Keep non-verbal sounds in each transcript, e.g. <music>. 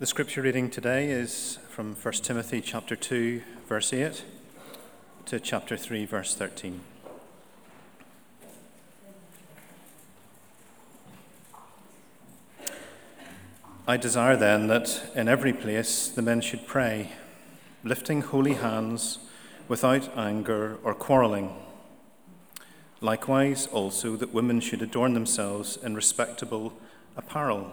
The scripture reading today is from 1 Timothy chapter 2 verse 8 to chapter 3 verse 13. I desire then that in every place the men should pray, lifting holy hands without anger or quarreling. Likewise also that women should adorn themselves in respectable apparel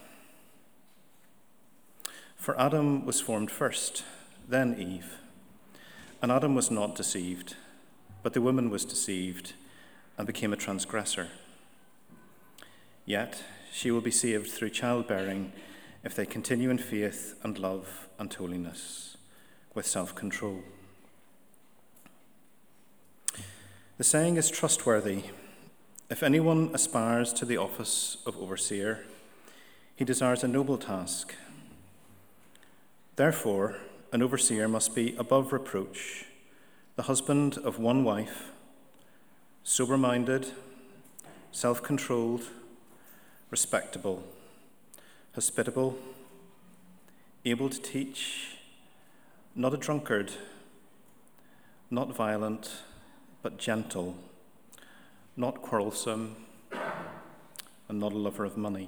for Adam was formed first, then Eve. And Adam was not deceived, but the woman was deceived and became a transgressor. Yet she will be saved through childbearing if they continue in faith and love and holiness with self control. The saying is trustworthy. If anyone aspires to the office of overseer, he desires a noble task Therefore, an overseer must be above reproach, the husband of one wife, sober minded, self controlled, respectable, hospitable, able to teach, not a drunkard, not violent, but gentle, not quarrelsome, and not a lover of money.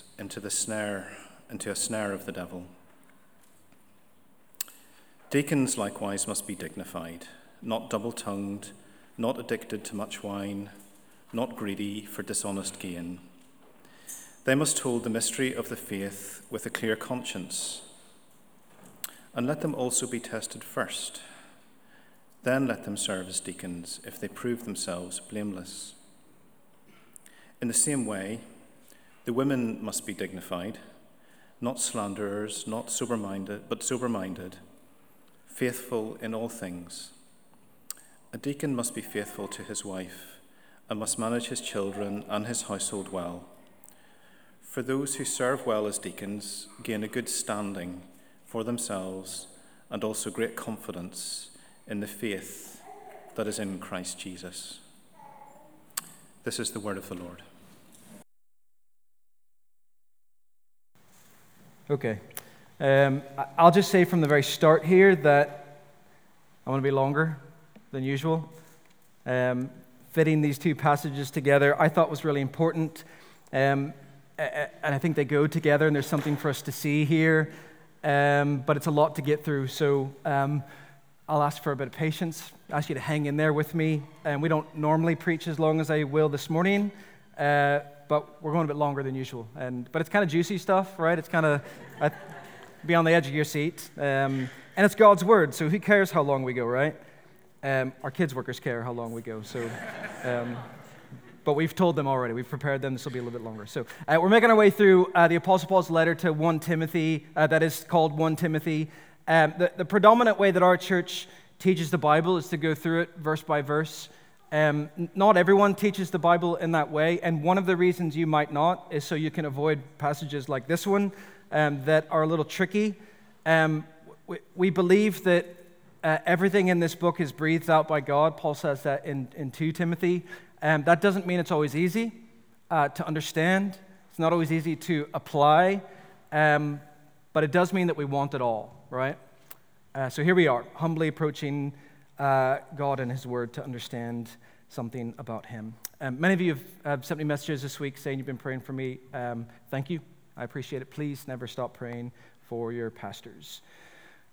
into the snare, into a snare of the devil. Deacons likewise must be dignified, not double tongued, not addicted to much wine, not greedy for dishonest gain. They must hold the mystery of the faith with a clear conscience. And let them also be tested first. Then let them serve as deacons if they prove themselves blameless. In the same way, the women must be dignified, not slanderers, not sober minded, but sober minded, faithful in all things. A deacon must be faithful to his wife and must manage his children and his household well. For those who serve well as deacons gain a good standing for themselves and also great confidence in the faith that is in Christ Jesus. This is the word of the Lord. Okay. Um, I'll just say from the very start here that I want to be longer than usual. Um, fitting these two passages together I thought was really important. Um, and I think they go together, and there's something for us to see here. Um, but it's a lot to get through. So um, I'll ask for a bit of patience, ask you to hang in there with me. And we don't normally preach as long as I will this morning. Uh, but we're going a bit longer than usual. And, but it's kind of juicy stuff, right? It's kind of be on the edge of your seat. Um, and it's God's word, so who cares how long we go, right? Um, our kids' workers care how long we go. So, um, but we've told them already. We've prepared them. This will be a little bit longer. So uh, we're making our way through uh, the Apostle Paul's letter to 1 Timothy. Uh, that is called 1 Timothy. Um, the, the predominant way that our church teaches the Bible is to go through it verse by verse. Um, not everyone teaches the Bible in that way, and one of the reasons you might not is so you can avoid passages like this one um, that are a little tricky. Um, we, we, believe that uh, everything in this book is breathed out by God. Paul says that in, in 2 Timothy. Um, that doesn't mean it's always easy uh, to understand, it's not always easy to apply, um, but it does mean that we want it all, right? Uh, so here we are, humbly approaching uh, God and His Word to understand something about Him. Um, many of you have, sent me messages this week saying you've been praying for me. Um, thank you. I appreciate it. Please never stop praying for your pastors.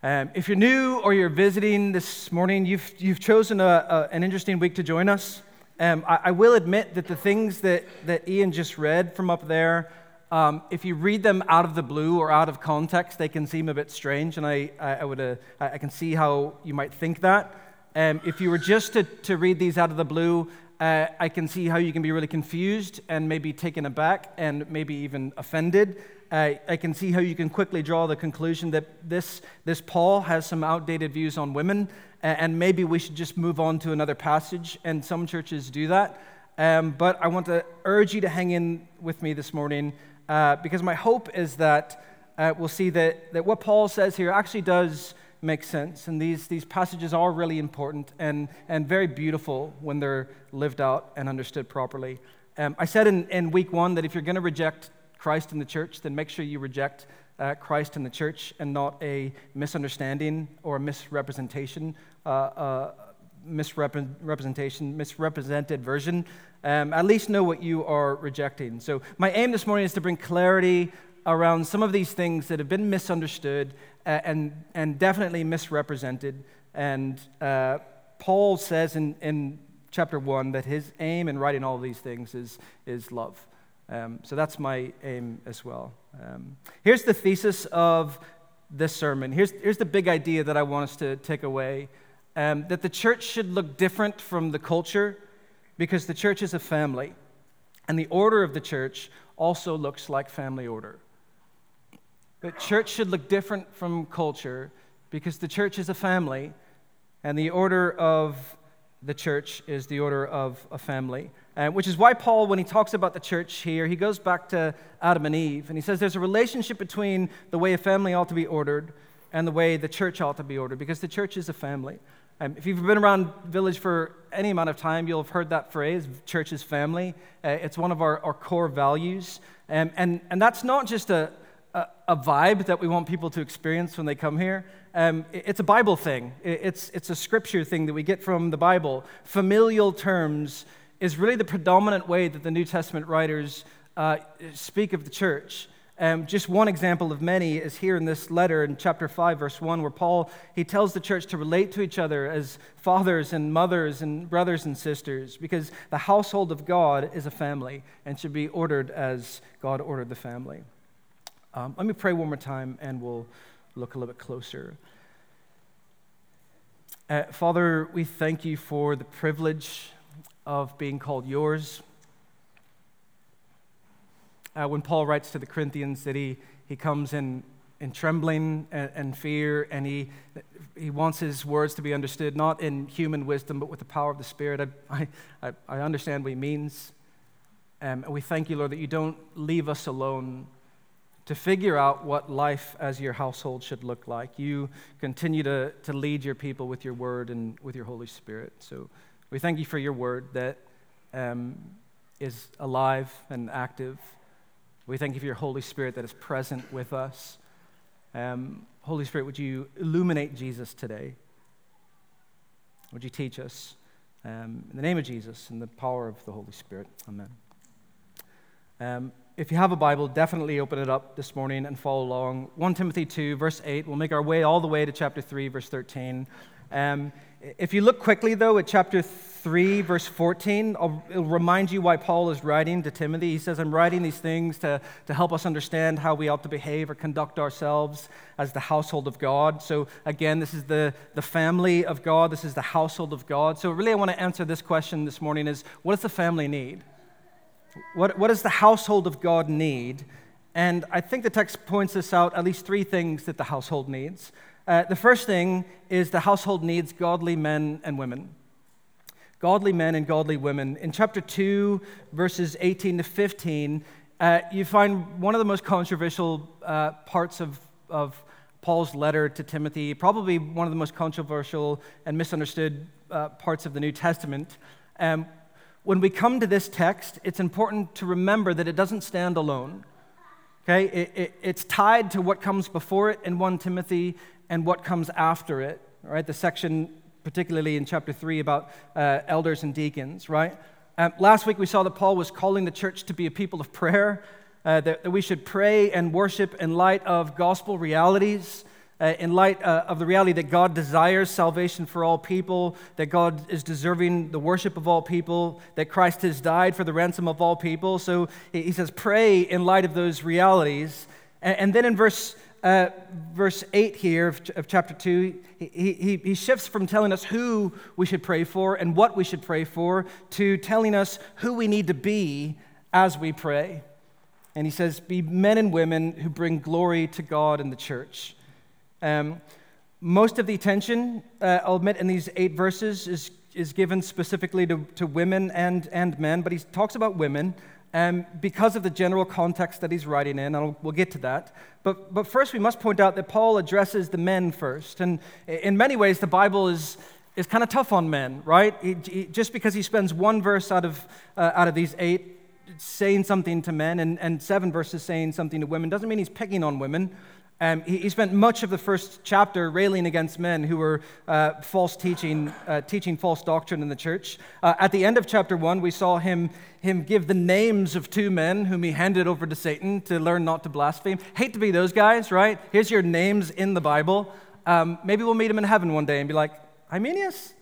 Um, if you're new or you're visiting this morning, you've, you've chosen a, a, an interesting week to join us. Um, I, I, will admit that the things that, that Ian just read from up there, um, if you read them out of the blue or out of context, they can seem a bit strange, and I, I, I would, uh, I can see how you might think that. Um, if you were just to, to read these out of the blue, uh, I can see how you can be really confused and maybe taken aback and maybe even offended. Uh, I can see how you can quickly draw the conclusion that this, this Paul has some outdated views on women, uh, and maybe we should just move on to another passage, and some churches do that. Um, but I want to urge you to hang in with me this morning uh, because my hope is that uh, we'll see that, that what Paul says here actually does make sense. And these, these passages are really important and, and very beautiful when they're lived out and understood properly. Um, I said in, in week one that if you're going to reject Christ in the church, then make sure you reject uh, Christ in the church and not a misunderstanding or a misrepresentation, uh, uh, misrepresented version. Um, at least know what you are rejecting. So, my aim this morning is to bring clarity around some of these things that have been misunderstood uh, and, and definitely misrepresented. And uh, Paul says in, in chapter 1 that his aim in writing all these things is, is love. Um, so that's my aim as well. Um, here's the thesis of this sermon. Here's, here's the big idea that I want us to take away um, that the church should look different from the culture because the church is a family. And the order of the church also looks like family order. The church should look different from culture because the church is a family, and the order of the church is the order of a family. Uh, which is why Paul, when he talks about the church here, he goes back to Adam and Eve, and he says there's a relationship between the way a family ought to be ordered and the way the church ought to be ordered, because the church is a family. Um, if you've been around Village for any amount of time, you'll have heard that phrase, church is family. Uh, it's one of our, our core values. Um, and, and that's not just a, a, vibe that we want people to experience when they come here. Um, it's a Bible thing, it's, it's a scripture thing that we get from the Bible. Familial terms is really the predominant way that the New Testament writers uh, speak of the church. Um, just one example of many is here in this letter in chapter 5 verse 1 where paul he tells the church to relate to each other as fathers and mothers and brothers and sisters because the household of god is a family and should be ordered as god ordered the family um, let me pray one more time and we'll look a little bit closer. Uh, Father, we thank you for the privilege of being called yours. Uh, when Paul writes to the Corinthians that he, he comes in, in trembling and, and, fear, and he, he wants his words to be understood not in human wisdom, but with the power of the Spirit. I, I, I understand what he means. Um, and we thank you, Lord, that you don't leave us alone to figure out what life as your household should look like. You continue to, to lead your people with your word and with your Holy Spirit. So we thank you for your word that um, is alive and active. We thank you for your Holy Spirit that is present with us. Um, Holy Spirit, would you illuminate Jesus today? Would you teach us? Um, in the name of Jesus and the power of the Holy Spirit. Amen. If you have a Bible, definitely open it up this morning and follow along. 1 Timothy 2, verse 8. We'll make our way all the way to chapter 3, verse 13. Um, if you look quickly, though, at chapter 3, verse 14, I'll, it'll remind you why Paul is writing to Timothy. He says, I'm writing these things to, to help us understand how we ought to behave or conduct ourselves as the household of God. So, again, this is the, the family of God, this is the household of God. So, really, I want to answer this question this morning is what does the family need? What, what does the household of God need? And I think the text points us out at least three things that the household needs. Uh, the first thing is the household needs godly men and women. Godly men and godly women. In chapter 2, verses 18 to 15, uh, you find one of the most controversial uh, parts of, of Paul's letter to Timothy, probably one of the most controversial and misunderstood uh, parts of the New Testament. Um, when we come to this text, it's important to remember that it doesn't stand alone. Okay? It, it, it's tied to what comes before it in 1 Timothy and what comes after it. Right? The section, particularly in chapter 3, about uh, elders and deacons, right? Um, last week we saw that Paul was calling the church to be a people of prayer. uh, that, that, we should pray and worship in light of gospel realities, uh, in light uh, of the reality that God desires salvation for all people, that God is deserving the worship of all people, that Christ has died for the ransom of all people. So he says, pray in light of those realities. And, and then in verse uh, verse 8 here of, of chapter 2, he, he, he shifts from telling us who we should pray for and what we should pray for to telling us who we need to be as we pray. And he says, Be men and women who bring glory to God and the church. Um, most of the attention, uh, I'll admit, in these eight verses is, is given specifically to, to women and, and men, but he talks about women um, because of the general context that he's writing in, and we'll get to that. But, but first, we must point out that Paul addresses the men first. And in many ways, the Bible is, is kind of tough on men, right? He, he, just because he spends one verse out of, uh, out of these eight saying something to men and, and seven verses saying something to women doesn't mean he's picking on women. Um, he, he, spent much of the first chapter railing against men who were uh, false teaching, uh, teaching false doctrine in the church. Uh, at the end of chapter one, we saw him, him give the names of two men whom he handed over to Satan to learn not to blaspheme. Hate to be those guys, right? Here's your names in the Bible. Um, maybe we'll meet him in heaven one day and be like, Hymenaeus?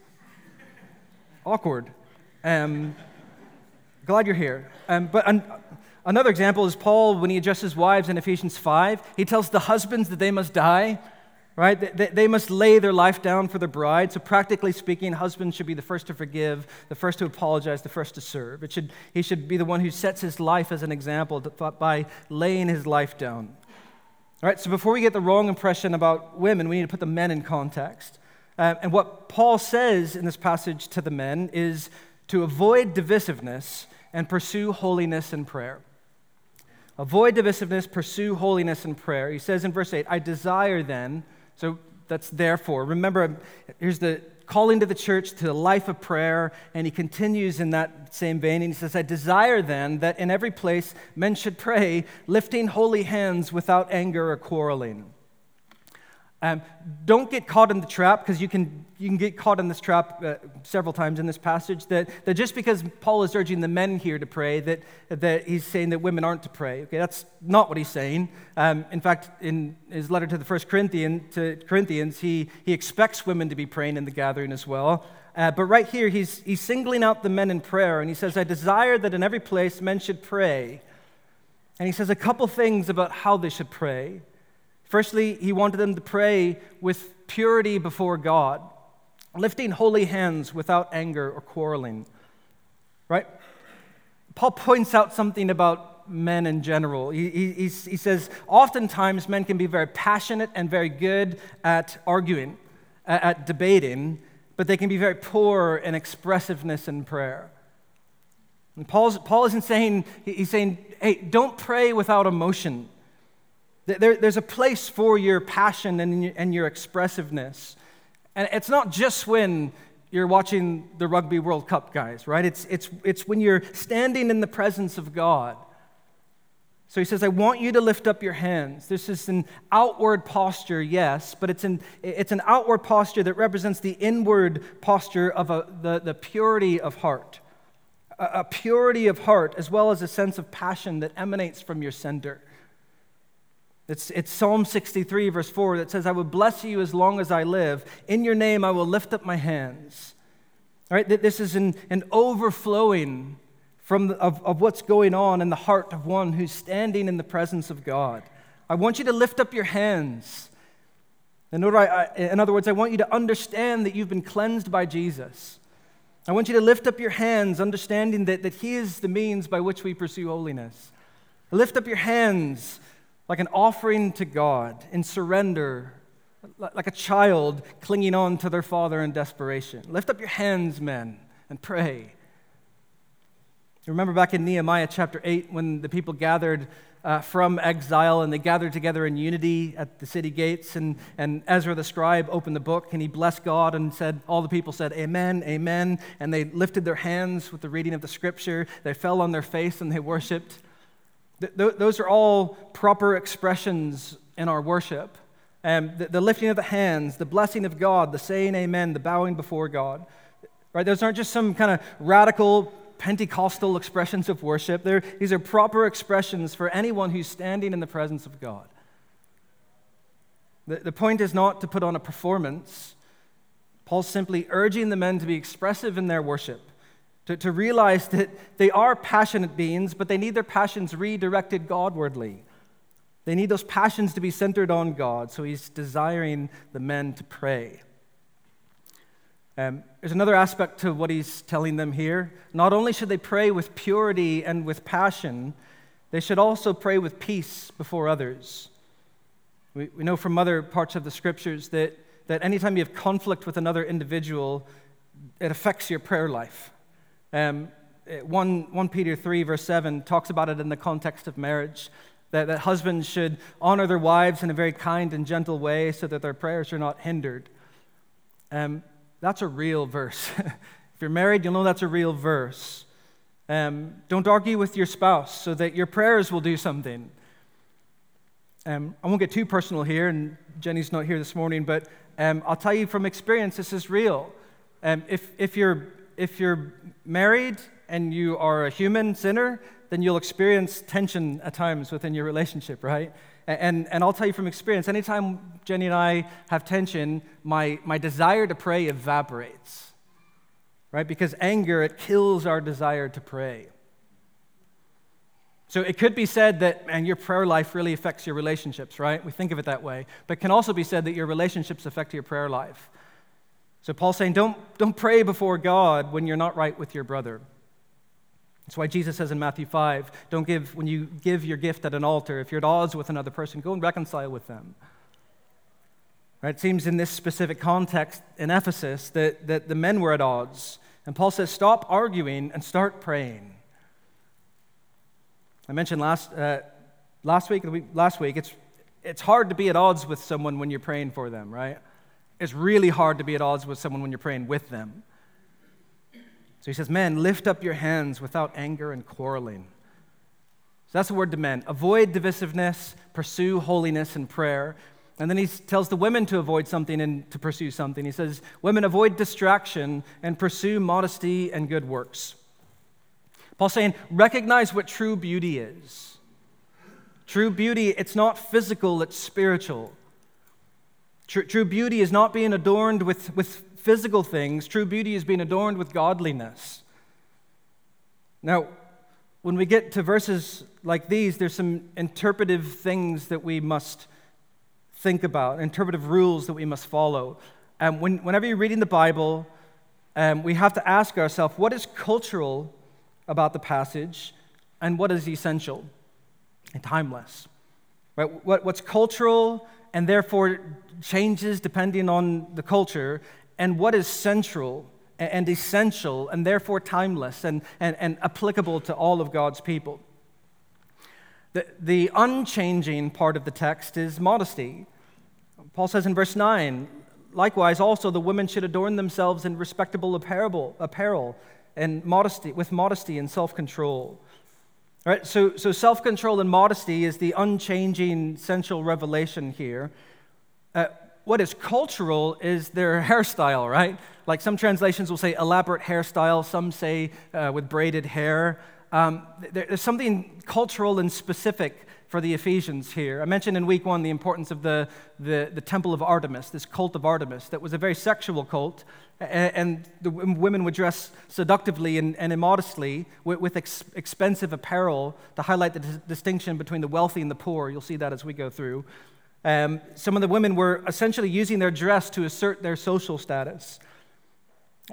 Awkward. Um, glad you're here. Um, but Another example is Paul when he addresses wives in Ephesians 5. He tells the husbands that they must die, right? They must lay their life down for the bride. So, practically speaking, husbands should be the first to forgive, the first to apologize, the first to serve. It should, he should be the one who sets his life as an example by laying his life down. All right, so before we get the wrong impression about women, we need to put the men in context. Uh, and what Paul says in this passage to the men is to avoid divisiveness and pursue holiness and prayer. Avoid divisiveness, pursue holiness and prayer. He says in verse 8, I desire then, so that's therefore. Remember, here's the calling to the church to the life of prayer, and he continues in that same vein, and he says, I desire then that in every place men should pray, lifting holy hands without anger or quarreling. Um, don't get caught in the trap because you can, you can get caught in this trap uh, several times in this passage that, that just because Paul is urging the men here to pray, that, that he's saying that women aren't to pray. Okay, that's not what he's saying. Um, in fact, in his letter to the first Corinthian, to Corinthians, he, he expects women to be praying in the gathering as well. Uh, but right here, he's, he's singling out the men in prayer, and he says, I desire that in every place men should pray. And he says a couple things about how they should pray. Firstly, he wanted them to pray with purity before God, lifting holy hands without anger or quarreling. Right? Paul points out something about men in general. He, he, he, says, oftentimes men can be very passionate and very good at arguing, at, at debating, but they can be very poor in expressiveness in prayer. And Paul's, Paul isn't saying, he's saying, hey, don't pray without emotion. There, there's a place for your passion and your, and your expressiveness. And it's not just when you're watching the Rugby World Cup, guys, right? It's, it's, it's when you're standing in the presence of God. So he says, I want you to lift up your hands. This is an outward posture, yes, but it's an, it's an outward posture that represents the inward posture of a, the, the purity of heart. A, a purity of heart, as well as a sense of passion that emanates from your center. It's, it's Psalm 63, verse 4, that says, I will bless you as long as I live. In your name I will lift up my hands. All right, this is an, an overflowing from the, of, of what's going on in the heart of one who's standing in the presence of God. I want you to lift up your hands. In, order, I, in other words, I want you to understand that you've been cleansed by Jesus. I want you to lift up your hands, understanding that, that He is the means by which we pursue holiness. Lift up your hands like an offering to God in surrender, like a child clinging on to their father in desperation. Lift up your hands, men, and pray. Remember back in Nehemiah chapter 8 when the people gathered uh, from exile and they gathered together in unity at the city gates, and, and Ezra the scribe opened the book and he blessed God and said, All the people said, Amen, Amen. And they lifted their hands with the reading of the scripture. They fell on their face and they worshiped. Th- those are all proper expressions in our worship. Um, the, the, lifting of the hands, the blessing of God, the saying amen, the bowing before God. Right? Those aren't just some kind of radical Pentecostal expressions of worship. They're, these are proper expressions for anyone who's standing in the presence of God. The, the point is not to put on a performance. Paul's simply urging the men to be expressive in their worship, to, to realize that they are passionate beings, but they need their passions redirected Godwardly. They need those passions to be centered on God, so he's desiring the men to pray. Um, there's another aspect to what he's telling them here. Not only should they pray with purity and with passion, they should also pray with peace before others. We, we know from other parts of the scriptures that, that anytime you have conflict with another individual, it affects your prayer life. Um, 1, 1 Peter 3, verse 7, talks about it in the context of marriage that, that husbands should honor their wives in a very kind and gentle way so that their prayers are not hindered. Um, that's a real verse. <laughs> if you're married, you'll know that's a real verse. Um, don't argue with your spouse so that your prayers will do something. Um, I won't get too personal here, and Jenny's not here this morning, but um, I'll tell you from experience this is real. Um, if, if, you're, if you're married and you are a human sinner, then you'll experience tension at times within your relationship, right? And, and I'll tell you from experience, anytime Jenny and I have tension, my, my desire to pray evaporates, right? Because anger, it kills our desire to pray. So it could be said that, man, your prayer life really affects your relationships, right? We think of it that way. But it can also be said that your relationships affect your prayer life. So Paul's saying, don't, don't pray before God when you're not right with your brother. That's why Jesus says in Matthew 5 don't give, when you give your gift at an altar, if you're at odds with another person, go and reconcile with them. Right? It seems in this specific context in Ephesus that, that the men were at odds. And Paul says, stop arguing and start praying. I mentioned last, uh, last week, last week it's, it's hard to be at odds with someone when you're praying for them, right? It's really hard to be at odds with someone when you're praying with them. So he says, Men, lift up your hands without anger and quarreling. So that's the word to men. Avoid divisiveness, pursue holiness and prayer. And then he tells the women to avoid something and to pursue something. He says, Women, avoid distraction and pursue modesty and good works. Paul's saying, recognize what true beauty is. True beauty, it's not physical, it's spiritual. True, true beauty is not being adorned with, with physical things, true beauty is being adorned with godliness. Now, when we get to verses like these, there's some interpretive things that we must think about, interpretive rules that we must follow. Um, when, whenever you're reading the Bible, um, we have to ask ourselves what is cultural about the passage and what is essential and timeless. Right? What, what's cultural and therefore changes depending on the culture, and what is central and essential and therefore timeless and, and, and applicable to all of God's people. The, the unchanging part of the text is modesty. Paul says in verse 9, likewise, also the women should adorn themselves in respectable apparel, apparel and modesty, with modesty and self control. Right, so, so self control and modesty is the unchanging central revelation here. Uh, what is cultural is their <laughs> hairstyle, right? Like some translations will say elaborate hairstyle, some say uh, with braided hair. Um, there's something cultural and specific for the Ephesians here. I mentioned in week one the importance of the, the, the temple of Artemis, this cult of Artemis, that was a very sexual cult, and, the women would dress seductively and, and immodestly with, with ex, expensive apparel to highlight the distinction between the wealthy and the poor. You'll see that as we go through. Um, some of the women were essentially using their dress to assert their social status.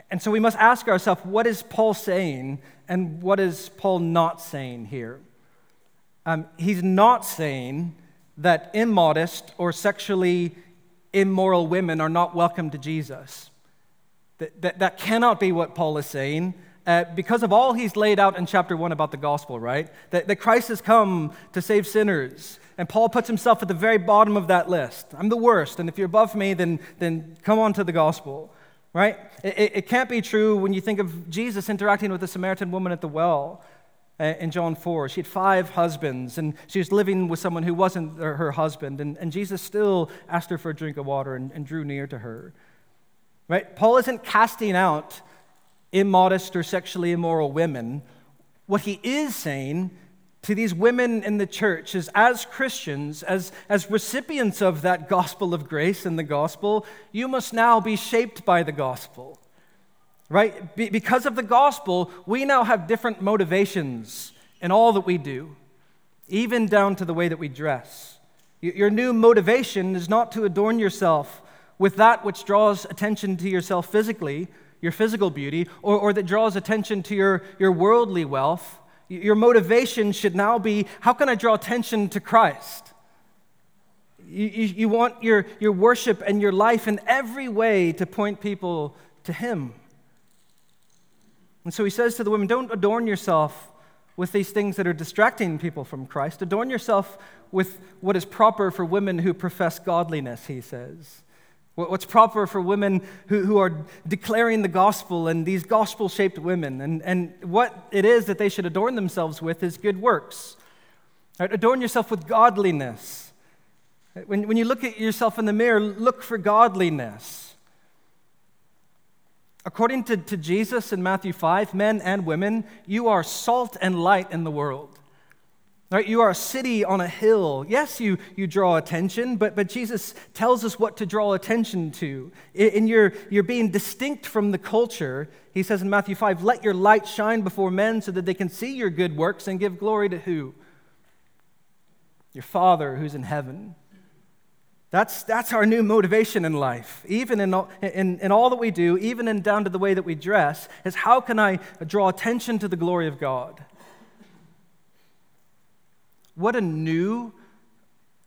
And so we must ask ourselves what is Paul saying and what is Paul not saying here? Um, he's not saying that immodest or sexually immoral women are not welcome to Jesus. That, that, that cannot be what Paul is saying. Uh, because of all he's laid out in chapter 1 about the gospel, right? That, that Christ has come to save sinners, and Paul puts himself at the very bottom of that list. I'm the worst, and if you're above me, then, then come on to the gospel, right? It, it can't be true when you think of Jesus interacting with the Samaritan woman at the well uh, in John 4. She had five husbands, and she was living with someone who wasn't her husband, and, and Jesus still asked her for a drink of water and, and drew near to her. Right? Paul isn't casting out immodest or sexually immoral women. What he is saying to these women in the church is as Christians, as, as recipients of that gospel of grace and the gospel, you must now be shaped by the gospel. Right? Be, because of the gospel, we now have different motivations in all that we do, even down to the way that we dress. Your new motivation is not to adorn yourself with that which draws attention to yourself physically, your physical beauty, or, or that draws attention to your, your worldly wealth. Your motivation should now be how can I draw attention to Christ? You, you, you want your, your worship and your life in every way to point people to Him. And so he says to the women, Don't adorn yourself with these things that are distracting people from Christ. Adorn yourself with what is proper for women who profess godliness, he says. What's proper for women who, who are declaring the gospel and these gospel shaped women. And, and what it is that they should adorn themselves with is good works. Right? Adorn yourself with godliness. When, when you look at yourself in the mirror, look for godliness. According to, to Jesus in Matthew 5, men and women, you are salt and light in the world. Right? You are a city on a hill. Yes, you, you draw attention, but, but Jesus tells us what to draw attention to. In your, you're being distinct from the culture. He says in Matthew 5, let your light shine before men so that they can see your good works and give glory to who? Your Father who's in heaven. That's, that's our new motivation in life, even in all, in, in all that we do, even in down to the way that we dress, is how can I draw attention to the glory of God? What a new,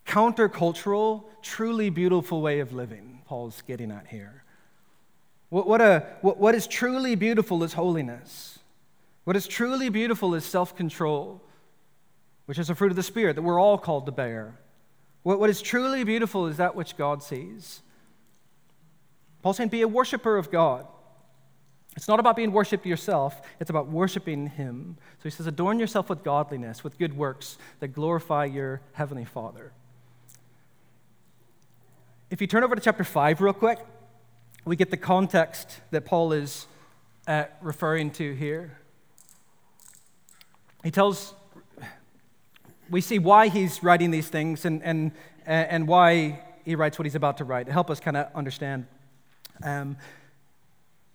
countercultural, truly beautiful way of living Paul's getting at here. What, what, a, what, what is truly beautiful is holiness. What is truly beautiful is self control, which is a fruit of the Spirit that we're all called to bear. What, what is truly beautiful is that which God sees. Paul's saying, be a worshiper of God. It's not about being worshiped yourself, it's about worshiping Him. So he says, adorn yourself with godliness, with good works that glorify your Heavenly Father. If you turn over to chapter 5 real quick, we get the context that Paul is uh, referring to here. He tells we see why he's writing these things and, and, and why he writes what he's about to write help us kind of understand. Um,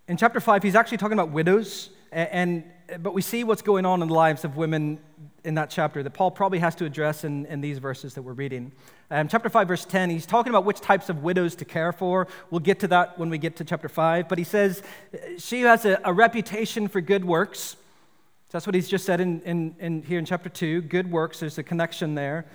in chapter 5, he's actually talking about widows, and, but we see what's going on in the lives of women in that chapter that Paul probably has to address in, in these verses that we're reading. Um, chapter 5, verse 10, he's talking about which types of widows to care for. We'll get to that when we get to chapter 5. But he says she has a, a reputation for good works. That's what he's just said in, in, in, here in chapter 2. Good works, there's a connection there.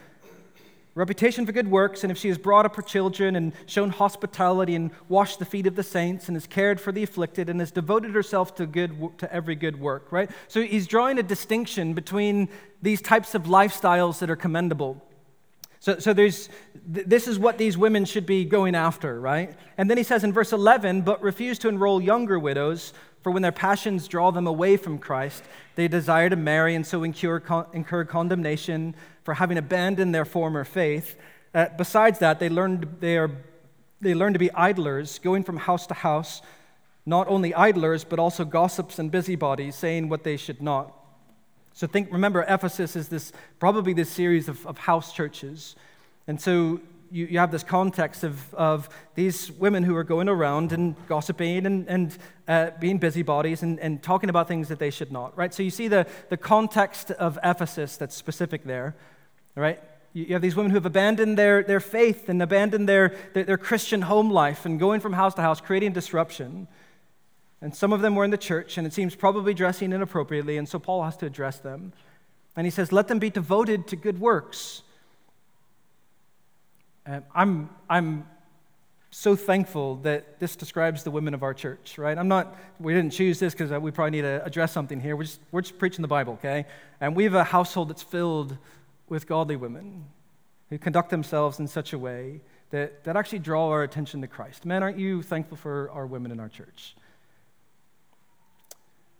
Reputation for good works, and if she has brought up her children and shown hospitality and washed the feet of the saints and has cared for the afflicted and has devoted herself to, good, to every good work, right? So he's drawing a distinction between these types of lifestyles that are commendable. So, so there's, this is what these women should be going after, right? And then he says in verse 11, but refuse to enroll younger widows for when their passions draw them away from Christ, they desire to marry and so incur, incur condemnation for having abandoned their former faith. Uh, besides that, they learn, they, are, they learn to be idlers, going from house to house, not only idlers, but also gossips and busybodies, saying what they should not. So think, remember, Ephesus is this probably this series of, of house churches. And so you, you have this context of, of these women who are going around and gossiping and, and uh, being busybodies and, and talking about things that they should not, right? So you see the, the context of Ephesus that's specific there, right? You have these women who have abandoned their, their faith and abandoned their, their, their Christian home life and going from house to house, creating disruption. And some of them were in the church, and it seems probably dressing inappropriately, and so Paul has to address them. And he says, Let them be devoted to good works um, I'm, I'm so thankful that this describes the women of our church, right? I'm not, we didn't choose this because we probably need to address something here. We're just, we're just preaching the Bible, okay? And we have a household that's filled with godly women who conduct themselves in such a way that, that actually draw our attention to Christ. Men, aren't you thankful for our women in our church?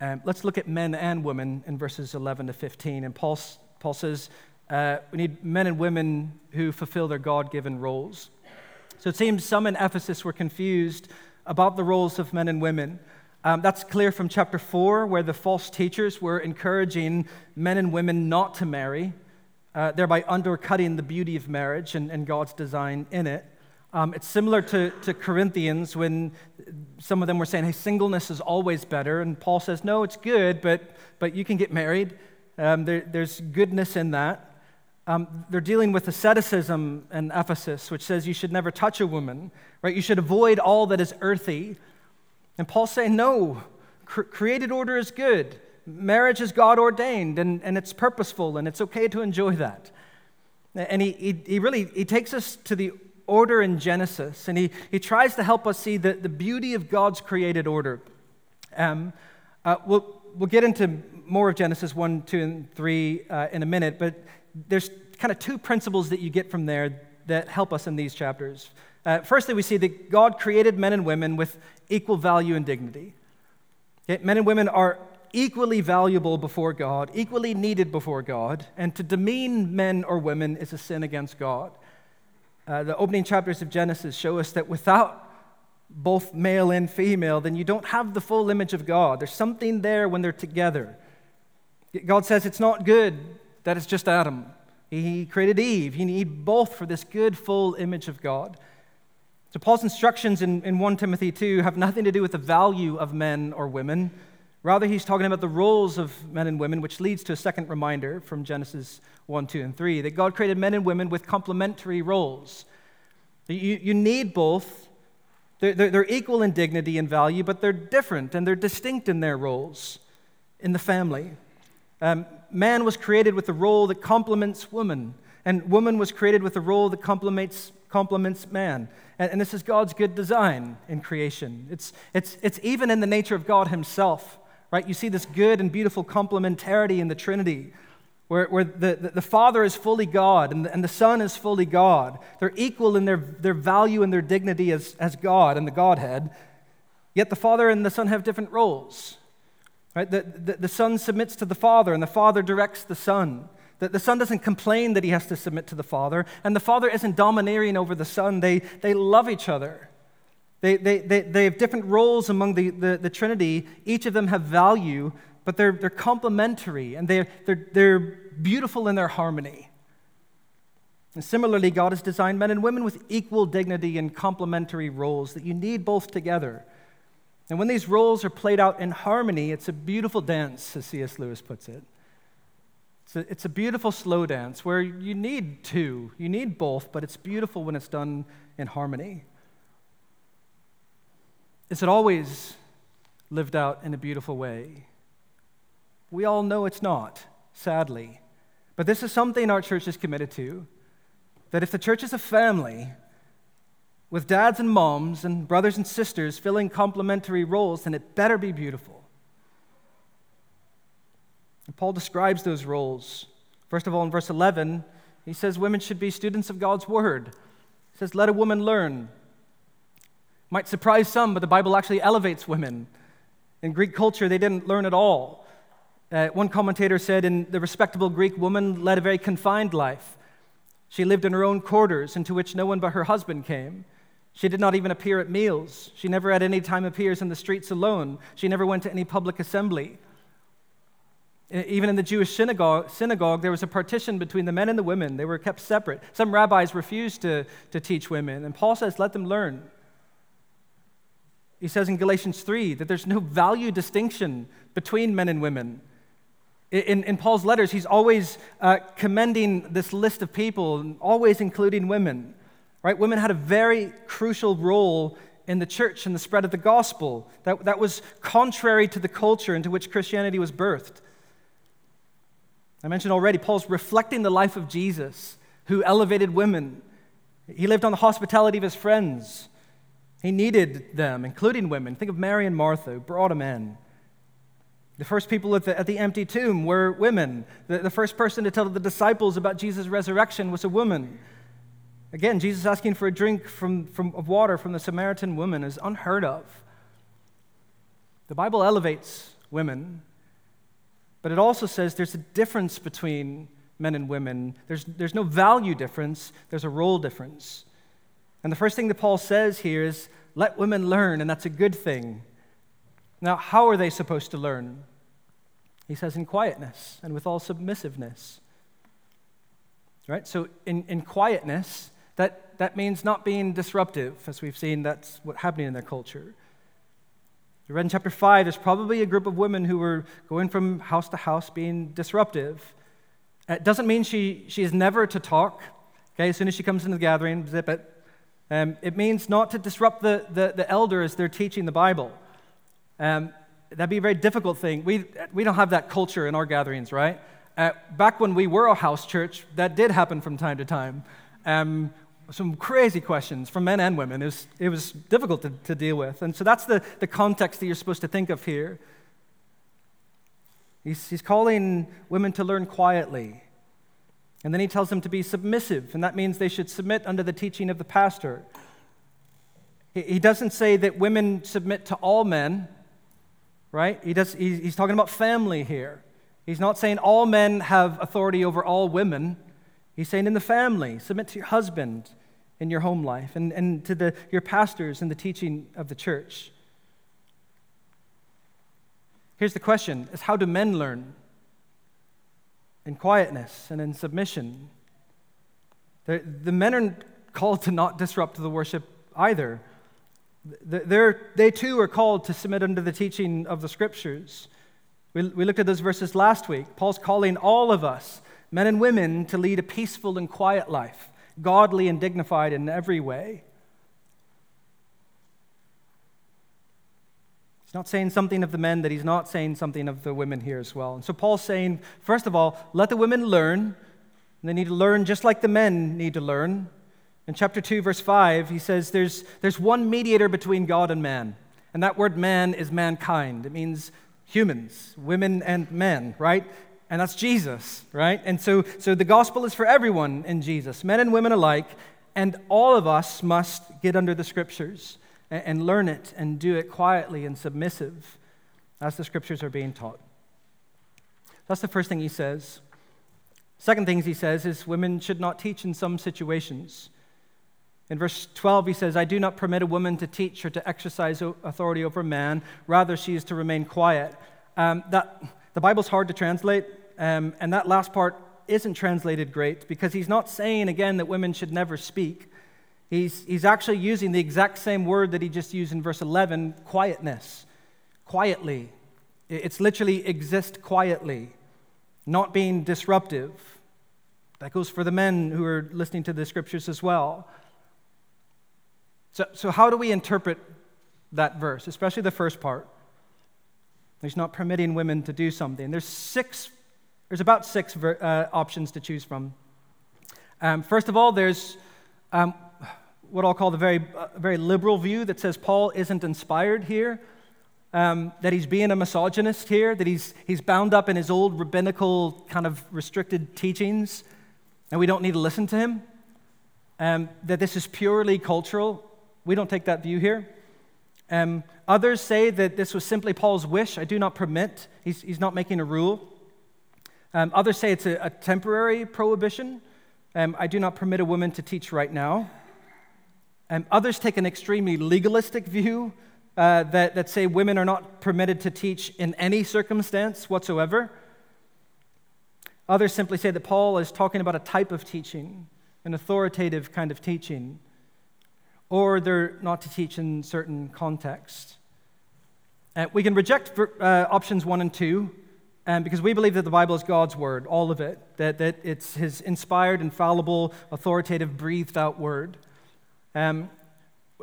Um, let's look at men and women in verses 11 to 15. And Paul, Paul says, uh, we need men and women who fulfill their God given roles. So it seems some in Ephesus were confused about the roles of men and women. Um, that's clear from chapter 4, where the false teachers were encouraging men and women not to marry, uh, thereby undercutting the beauty of marriage and, and God's design in it. Um, it's similar to, to Corinthians when some of them were saying, hey, singleness is always better. And Paul says, no, it's good, but, but you can get married. Um, there, there's goodness in that. Um, they're dealing with asceticism in Ephesus, which says you should never touch a woman, right? You should avoid all that is earthy. And Paul's saying, no, cr- created order is good. Marriage is God ordained, and, and it's purposeful, and it's okay to enjoy that. And he, he, he really he takes us to the order in Genesis, and he, he tries to help us see the, the beauty of God's created order. Um, uh, we'll, we'll get into more of Genesis 1, 2, and 3 uh, in a minute, but there's kind of two principles that you get from there that help us in these chapters. Uh, firstly, we see that God created men and women with equal value and dignity. Okay? Men and women are equally valuable before God, equally needed before God, and to demean men or women is a sin against God. Uh, the opening chapters of Genesis show us that without both male and female, then you don't have the full image of God. There's something there when they're together. God says it's not good that it's just Adam. He created Eve. You need both for this good, full image of God. So, Paul's instructions in, in 1 Timothy 2 have nothing to do with the value of men or women. Rather, he's talking about the roles of men and women, which leads to a second reminder from Genesis 1, 2, and 3 that God created men and women with complementary roles. You, you need both. They're, they're, they're equal in dignity and value, but they're different and they're distinct in their roles in the family. Um, man was created with a role that complements woman, and woman was created with a role that complements, complements man. And, and this is God's good design in creation. It's, it's, it's even in the nature of God Himself, right? You see this good and beautiful complementarity in the Trinity, where, where the, the, the Father is fully God and the, and the Son is fully God. They're equal in their, their value and their dignity as, as God and the Godhead, yet the Father and the Son have different roles. Right? The, the, the Son submits to the Father, and the Father directs the Son. The, the Son doesn't complain that he has to submit to the Father, and the Father isn't domineering over the Son. They, they love each other. They, they, they, they have different roles among the, the, the Trinity. Each of them have value, but they're, they're complementary, and they're, they're, they're beautiful in their harmony. And similarly, God has designed men and women with equal dignity and complementary roles that you need both together. And when these roles are played out in harmony, it's a beautiful dance, as C.S. Lewis puts it. It's a, it's a beautiful slow dance where you need two, you need both, but it's beautiful when it's done in harmony. Is it always lived out in a beautiful way? We all know it's not, sadly. But this is something our church is committed to that if the church is a family, with dads and moms and brothers and sisters filling complementary roles, then it better be beautiful. And Paul describes those roles. First of all, in verse 11, he says women should be students of God's word. He says, let a woman learn. Might surprise some, but the Bible actually elevates women. In Greek culture, they didn't learn at all. Uh, one commentator said, in the respectable Greek woman led a very confined life. She lived in her own quarters, into which no one but her husband came. She did not even appear at meals. She never at any time appears in the streets alone. She never went to any public assembly. Even in the Jewish synagogue, synagogue, there was a partition between the men and the women. They were kept separate. Some rabbis refused to, to teach women, and Paul says, let them learn. He says in Galatians 3 that there's no value distinction between men and women. In, in Paul's letters, he's always uh, commending this list of people, always including women. Right? Women had a very crucial role in the church and the spread of the gospel. That, that was contrary to the culture into which Christianity was birthed. I mentioned already, Paul's reflecting the life of Jesus, who elevated women. He lived on the hospitality of his friends. He needed them, including women. Think of Mary and Martha, who brought him in. The first people at the, at the empty tomb were women. The, the first person to tell the disciples about Jesus' resurrection was a woman. Again, Jesus asking for a drink from, from, of water from the Samaritan woman is unheard of. The Bible elevates women, but it also says there's a difference between men and women. There's, there's no value difference, there's a role difference. And the first thing that Paul says here is let women learn, and that's a good thing. Now, how are they supposed to learn? He says, in quietness and with all submissiveness. Right? So, in, in quietness, that, that means not being disruptive, as we've seen that's what's happening in their culture. You read in chapter 5, there's probably a group of women who were going from house to house being disruptive. It doesn't mean she, she is never to talk. Okay, as soon as she comes into the gathering, zip it. Um, it means not to disrupt the, the, the elder as they're teaching the Bible. Um, that'd be a very difficult thing. We, we don't have that culture in our gatherings, right? Uh, back when we were a house church, that did happen from time to time. Um, some crazy questions from men and women. It was, it was difficult to, to deal with. And so that's the, the context that you're supposed to think of here. He's, he's calling women to learn quietly. And then he tells them to be submissive, and that means they should submit under the teaching of the pastor. He, he doesn't say that women submit to all men, right? He does, he, he's talking about family here. He's not saying all men have authority over all women. He's saying in the family, submit to your husband in your home life and, and to the, your pastors in the teaching of the church. Here's the question is how do men learn? In quietness and in submission. The, the men are called to not disrupt the worship either. They're, they too are called to submit under the teaching of the scriptures. We, we looked at those verses last week. Paul's calling all of us, men and women, to lead a peaceful and quiet life, godly and dignified in every way. He's not saying something of the men that he's not saying something of the women here as well. And so Paul's saying, first of all, let the women learn. And They need to learn just like the men need to learn. In chapter 2, verse 5, he says there's, there's one mediator between God and man. And that word man is mankind. It means humans, women and men, right? And that's Jesus, right? And so, so the gospel is for everyone in Jesus, men and women alike. And all of us must get under the scriptures and, and learn it and do it quietly and submissive as the scriptures are being taught. That's the first thing he says. Second things he says is women should not teach in some situations. In verse 12, he says, I do not permit a woman to teach or to exercise authority over man. Rather, she is to remain quiet. Um, that, the Bible's hard to translate, um, and that last part isn't translated great because he's not saying again that women should never speak. He's, he's actually using the exact same word that he just used in verse 11 quietness, quietly. It's literally exist quietly, not being disruptive. That goes for the men who are listening to the scriptures as well. So, so how do we interpret that verse, especially the first part? He's not permitting women to do something. There's six, there's about six ver, uh, options to choose from. Um, first of all, there's um, what I'll call the very, uh, very liberal view that says Paul isn't inspired here, um, that he's being a misogynist here, that he's, he's bound up in his old rabbinical kind of restricted teachings, and we don't need to listen to him, um, that this is purely cultural, we don't take that view here. Um, others say that this was simply Paul's wish. I do not permit. He's, he's not making a rule. Um, others say it's a, a temporary prohibition. Um, I do not permit a woman to teach right now. Um, others take an extremely legalistic view uh, that, that say women are not permitted to teach in any circumstance whatsoever. Others simply say that Paul is talking about a type of teaching, an authoritative kind of teaching or they're not to teach in certain contexts. Uh, we can reject uh, options one and two um, because we believe that the Bible is God's word, all of it, that, that it's his inspired, infallible, authoritative, breathed out word. Um,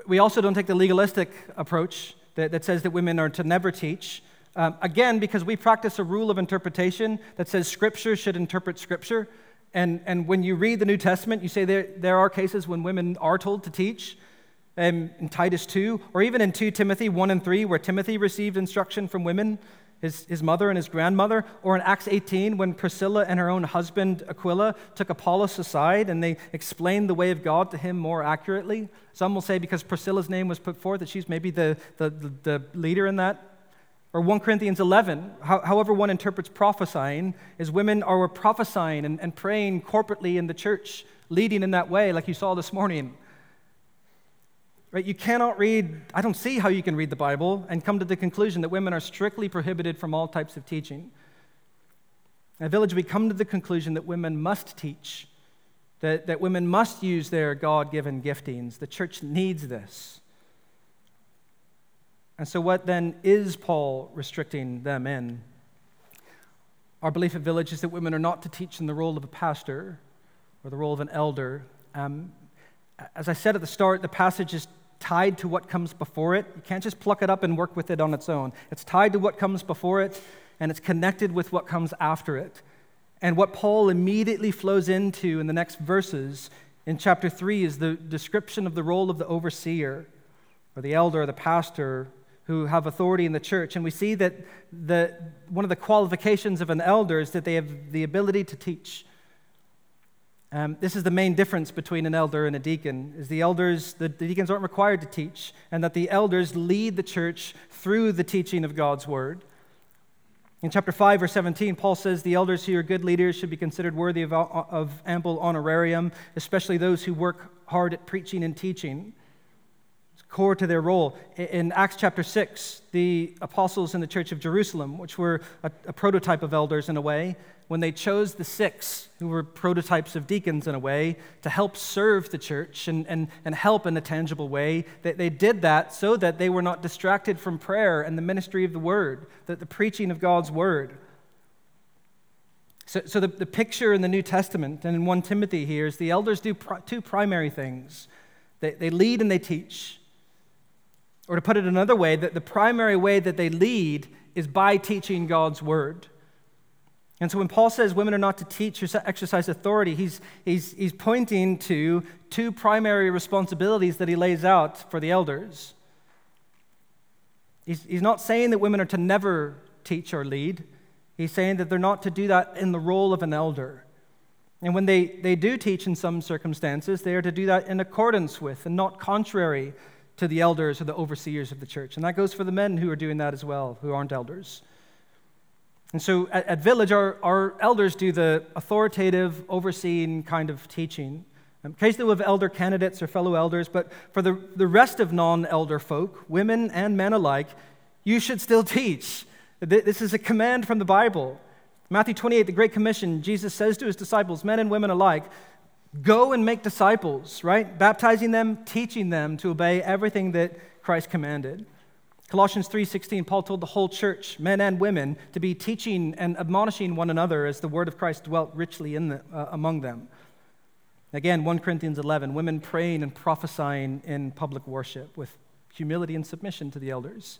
we also don't take the legalistic approach that, that says that women are to never teach. Um, again, because we practice a rule of interpretation that says Scripture should interpret Scripture. And, and when you read the New Testament, you say there, there are cases when women are told to teach um, in Titus 2, or even in 2 Timothy 1 and 3, where Timothy received instruction from women, his, his mother and his grandmother, or in Acts 18, when Priscilla and her own husband Aquila took Apollos aside and they explained the way of God to him more accurately. Some will say because Priscilla's name was put forth that she's maybe the, the, the leader in that. Or 1 Corinthians 11, however one interprets prophesying, is women are prophesying and, and praying corporately in the church, leading in that way, like you saw this morning. Right? You cannot read, I don't see how you can read the Bible and come to the conclusion that women are strictly prohibited from all types of teaching. At Village, we come to the conclusion that women must teach, that, that women must use their God given giftings. The church needs this. And so, what then is Paul restricting them in? Our belief at Village is that women are not to teach in the role of a pastor or the role of an elder. Um, as I said at the start, the passage is tied to what comes before it. You can't just pluck it up and work with it on its own. It's tied to what comes before it, and it's connected with what comes after it. And what Paul immediately flows into in the next verses in chapter 3 is the description of the role of the overseer, or the elder, or the pastor, who have authority in the church. And we see that the, one of the qualifications of an elder is that they have the ability to teach. Um, this is the main difference between an elder and a deacon is the elders the, deacons aren't required to teach and that the elders lead the church through the teaching of god's word. In chapter 5 verse 17 paul says the elders who are good leaders should be considered worthy of, of ample honorarium especially those who work hard at preaching and teaching. It's core to their role. In acts chapter 6 the apostles in the church of jerusalem which were a, a prototype of elders in a way when they chose the six, who were prototypes of deacons in a way, to help serve the church and, and, and help in a tangible way, they, they did that so that they were not distracted from prayer and the ministry of the word, the, the preaching of God's word. So, so the, the picture in the New Testament and in 1 Timothy here is the elders do two primary things they, they lead and they teach. Or to put it another way, that the primary way that they lead is by teaching God's word. And so when Paul says women are not to teach or exercise authority, he's, he's, he's pointing to two primary responsibilities that he lays out for the elders. He's, he's not saying that women are to never teach or lead, he's saying that they're not to do that in the role of an elder. And when they, they do teach in some circumstances, they are to do that in accordance with and not contrary to the elders or the overseers of the church. And that goes for the men who are doing that as well, who aren't elders. And so at, at Village, our, our elders do the authoritative, overseeing kind of teaching. Um, occasionally, we have elder candidates or fellow elders, but for the, the rest of non elder folk, women and men alike, you should still <laughs> teach. This is a command from the Bible. Matthew 28, the Great Commission, Jesus says to his disciples, men and women alike, go and make disciples, right? Baptizing them, teaching them to obey everything that Christ commanded. Colossians 3:16 Paul told the whole church, men and women, to be teaching and admonishing one another as the word of Christ dwelt richly in the, uh, among them. Again, 1 Corinthians 11, women praying and prophesying in public worship with humility and submission to the elders.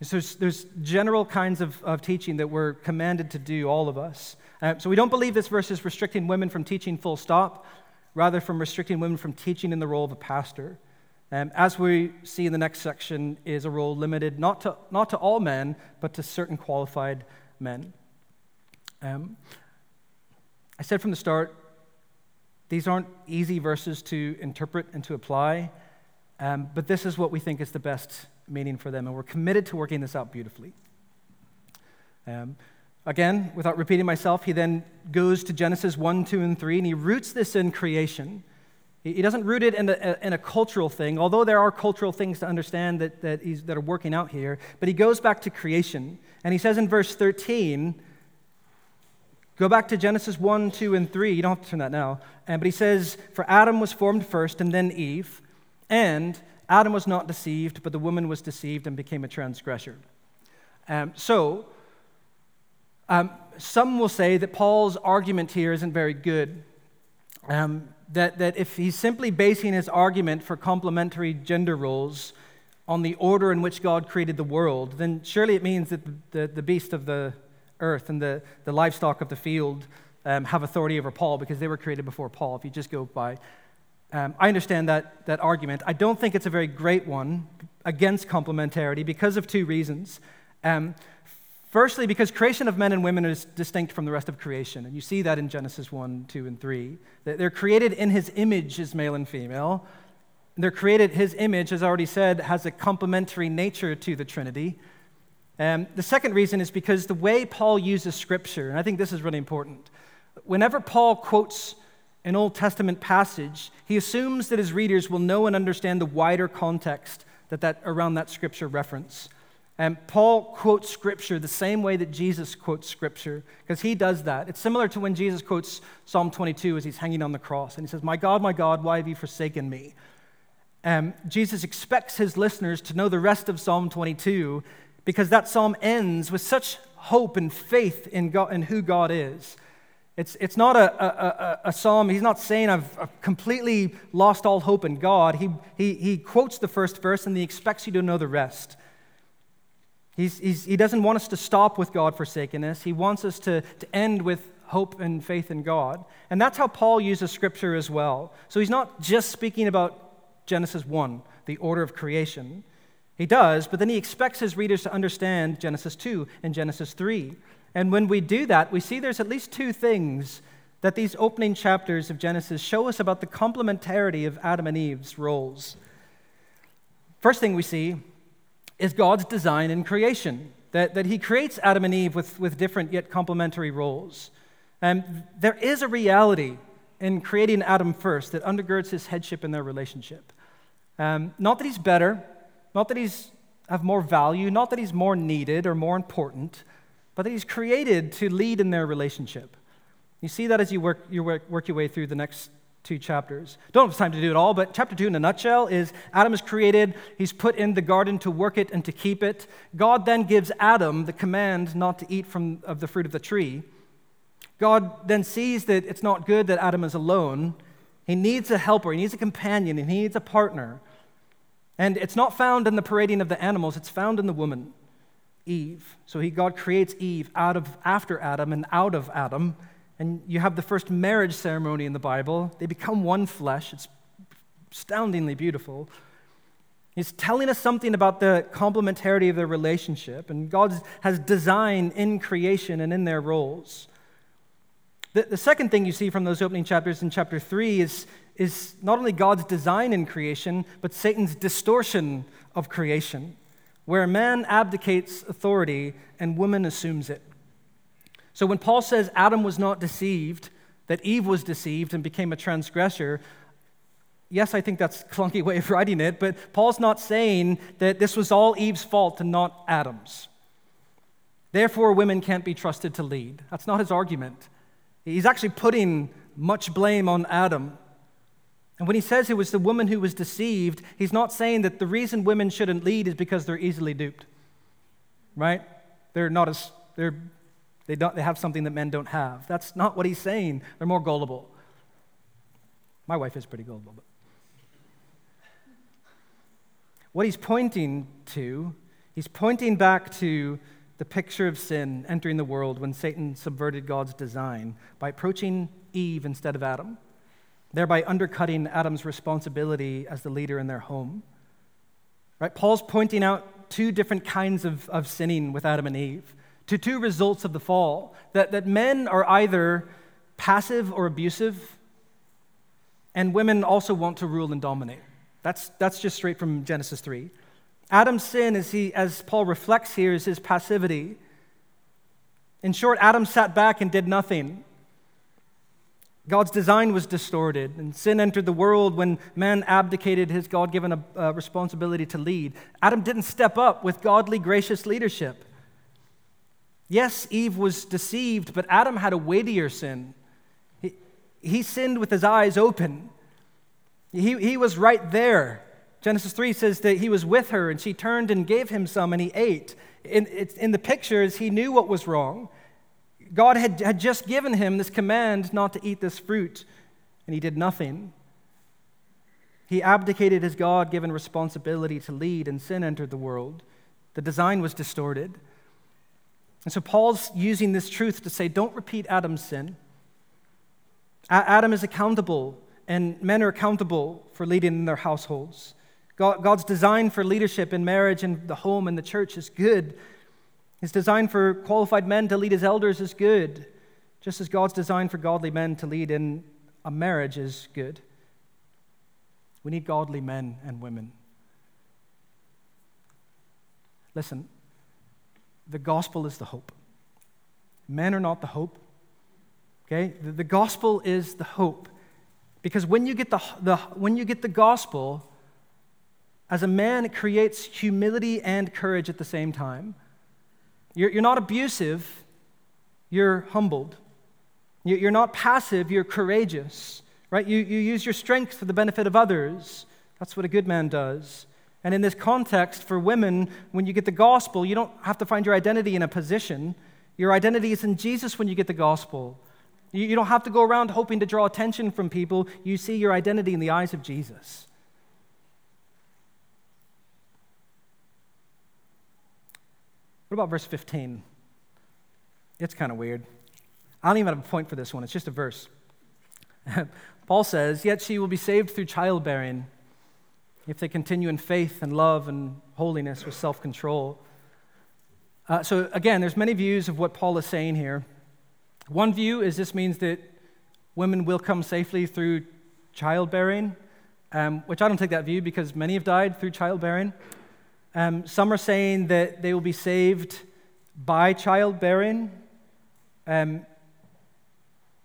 So there's, there's general kinds of, of teaching that we're commanded to do, all of us. Uh, so we don't believe this verse is restricting women from teaching full stop, rather from restricting women from teaching in the role of a pastor. Um, as we see in the next section, is a role limited not to, not to all men, but to certain qualified men. Um, I said from the start, these aren't easy verses to interpret and to apply, um, but this is what we think is the best meaning for them, and we're committed to working this out beautifully. Um, again, without repeating myself, he then goes to Genesis 1, 2, and 3, and he roots this in creation. He doesn't root it in a, in a, cultural thing, although there are cultural things to understand that, that, that are working out here. But he goes back to creation. And he says in verse 13, go back to Genesis 1, 2, and 3. You don't have to turn that now. but he says, For Adam was formed first, and then Eve. And Adam was not deceived, but the woman was deceived and became a transgressor. Um, so, um, some will say that Paul's argument here isn't very good. Um, that, that if he's simply basing his argument for complementary gender roles on the order in which God created the world, then surely it means that the, the, beast of the earth and the, the livestock of the field um, have authority over Paul because they were created before Paul, if you just go by. Um, I understand that, that argument. I don't think it's a very great one against complementarity because of two reasons. Um, Firstly, because creation of men and women is distinct from the rest of creation. And you see that in Genesis 1, 2, and 3. They're created in his image as male and female. They're created, his image, as I already said, has a complementary nature to the Trinity. Um, the second reason is because the way Paul uses Scripture, and I think this is really important, whenever Paul quotes an Old Testament passage, he assumes that his readers will know and understand the wider context that, that around that scripture reference. And Paul quotes scripture the same way that Jesus quotes scripture, because he does that. It's similar to when Jesus quotes Psalm 22 as he's hanging on the cross, and he says, My God, my God, why have you forsaken me? Um, Jesus expects his listeners to know the rest of Psalm 22 because that psalm ends with such hope and faith in, God, in who God is. It's, it's not a, a, a, psalm, he's not saying I've, I've, completely lost all hope in God. He, he, he quotes the first verse and he expects you to know the rest. He's, he's, he doesn't want us to stop with God forsakenness, he wants us to, to end with hope and faith in God. And that's how Paul uses scripture as well. So he's not just speaking about Genesis 1, the order of creation. He does, but then he expects his readers to understand Genesis 2 and Genesis 3. And when we do that, we see there's at least two things that these opening chapters of Genesis show us about the complementarity of Adam and Eve's roles. First thing we see is God's design in creation, that, that He creates Adam and Eve with, with different yet complementary roles. And there is a reality in creating Adam first that undergirds his headship in their relationship. Um, not that he's better, not that he's have more value, not that he's more needed or more important, but that he's created to lead in their relationship. You see that as you work, you work, work your way through the next two chapters. Don't have time to do it all, but chapter two in a nutshell is Adam is created, he's put in the garden to work it and to keep it. God then gives Adam the command not to eat from of the fruit of the tree. God then sees that it's not good that Adam is alone. He needs a helper, he needs a companion, he needs a partner. And it's not found in the parading of the animals, it's found in the woman, Eve. So he, God creates Eve out of after Adam and out of Adam and you have the first marriage ceremony in the Bible. They become one flesh. It's astoundingly beautiful. He's telling us something about the complementarity of their relationship, and God has design in creation and in their roles. The, the second thing you see from those opening chapters in chapter 3 is, is not only God's design in creation, but Satan's distortion of creation, where man abdicates authority and woman assumes it. So when Paul says Adam was not deceived, that Eve was deceived and became a transgressor, yes, I think that's a clunky way of writing it, but Paul's not saying that this was all Eve's fault and not Adam's. Therefore, women can't be trusted to lead. That's not his argument. He's actually putting much blame on Adam. And when he says it was the woman who was deceived, he's not saying that the reason women shouldn't lead is because they're easily duped. Right? They're not as they're they, don't, they have something that men don't have. That's not what he's saying. They're more gullible. My wife is pretty gullible. But. What he's pointing to, he's pointing back to the picture of sin entering the world when Satan subverted God's design by approaching Eve instead of Adam, thereby undercutting Adam's responsibility as the leader in their home. Right? Paul's pointing out two different kinds of, of sinning with Adam and Eve to two results of the fall that, that men are either passive or abusive, and women also want to rule and dominate. That's, that's just straight from Genesis 3. Adam's sin, as, he, as Paul reflects here, is his passivity. In short, Adam sat back and did nothing. God's design was distorted, and sin entered the world when man abdicated his God given uh, responsibility to lead. Adam didn't step up with godly, gracious leadership. Yes, Eve was deceived, but Adam had a weightier sin. He, he sinned with his eyes open. He, he was right there. Genesis 3 says that he was with her and she turned and gave him some and he ate. In, in the pictures, he knew what was wrong. God had, had just given him this command not to eat this fruit, and he did nothing. He abdicated his God given responsibility to lead, and sin entered the world. The design was distorted. And so Paul's using this truth to say, don't repeat Adam's sin. Adam is accountable, and men are accountable for leading in their households. God's design for leadership in marriage and the home and the church is good. His design for qualified men to lead as elders is good, just as God's design for godly men to lead in a marriage is good. We need godly men and women. Listen, the gospel is the hope. Men are not the hope. Okay? The, the gospel is the hope. Because when you get the, the, when you get the gospel, as a man, it creates humility and courage at the same time. You're, you're not abusive, you're humbled. You're not passive, you're courageous, right? You, you use your strength for the benefit of others. That's what a good man does. And in this context, for women, when you get the gospel, you don't have to find your identity in a position. Your identity is in Jesus when you get the gospel. You, don't have to go around hoping to draw attention from people. You see your identity in the eyes of Jesus. What about verse 15? It's kind of weird. I don't even have a point for this one, it's just a verse. <laughs> Paul says, Yet she will be saved through childbearing if they continue in faith and love and holiness with self control. Uh, so, again, there's many views of what Paul is saying here. One view is this means that women will come safely through childbearing, um, which I don't take that view because many have died through childbearing. Um, some are saying that they will be saved by childbearing. Um,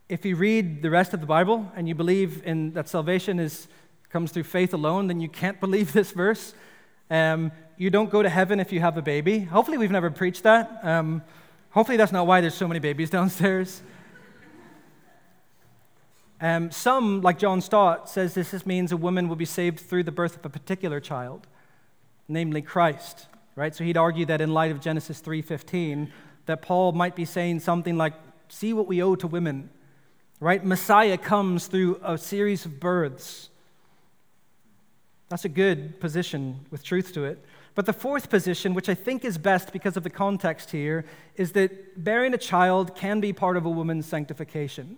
if you read the rest of the Bible and you believe in that salvation is comes through faith alone, then you can't believe this verse. Um, you don't go to heaven if you have a baby. Hopefully, we've never preached that. Um, hopefully, that's not why there's so many babies <laughs> downstairs. Um, some, like John Stott, says this, this means a woman will be saved through the birth of a particular child, namely Christ. Right? So he'd argue that in light of Genesis 3:15, that Paul might be saying something like, "See what we owe to women." Right? Messiah comes through a series of births. That's a good position with truth to it. But the fourth position, which I think is best because of the context here, is that bearing a child can be part of a woman's sanctification.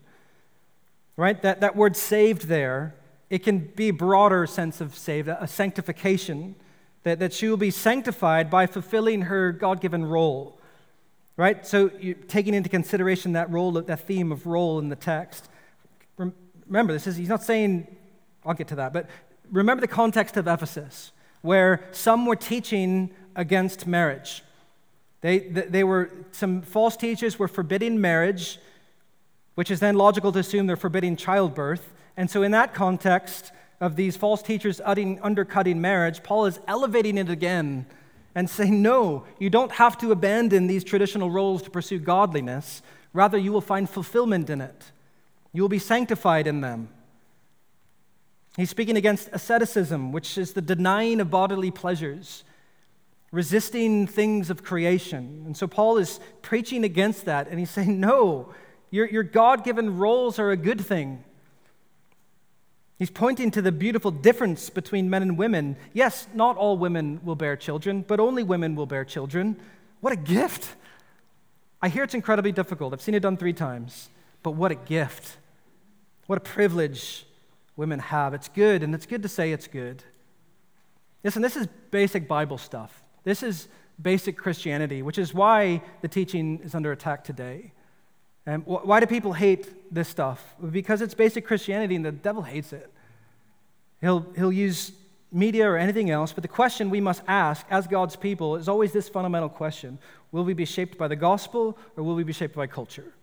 Right? That, that word saved there, it can be a broader sense of saved, a sanctification, that, that she will be sanctified by fulfilling her God given role. Right? So, taking into consideration that role, that theme of role in the text. Remember, this is, he's not saying, I'll get to that, but remember the context of Ephesus, where some were teaching against marriage. They, they were, some false teachers were forbidding marriage, which is then logical to assume they're forbidding childbirth. And so, in that context of these false teachers undercutting marriage, Paul is elevating it again and saying, No, you don't have to abandon these traditional roles to pursue godliness. Rather, you will find fulfillment in it. You will be sanctified in them. He's speaking against asceticism, which is the denying of bodily pleasures, resisting things of creation. And so Paul is preaching against that, and he's saying, No, your, your God given roles are a good thing. He's pointing to the beautiful difference between men and women. Yes, not all women will bear children, but only women will bear children. What a gift! I hear it's incredibly difficult. I've seen it done three times, but what a gift. What a privilege women have. It's good, and it's good to say it's good. Listen, this is basic Bible stuff. This is basic Christianity, which is why the teaching is under attack today. And why do people hate this stuff? Because it's basic Christianity, and the devil hates it. He'll, he'll use media or anything else, but the question we must ask as God's people is always this fundamental question Will we be shaped by the gospel, or will we be shaped by culture?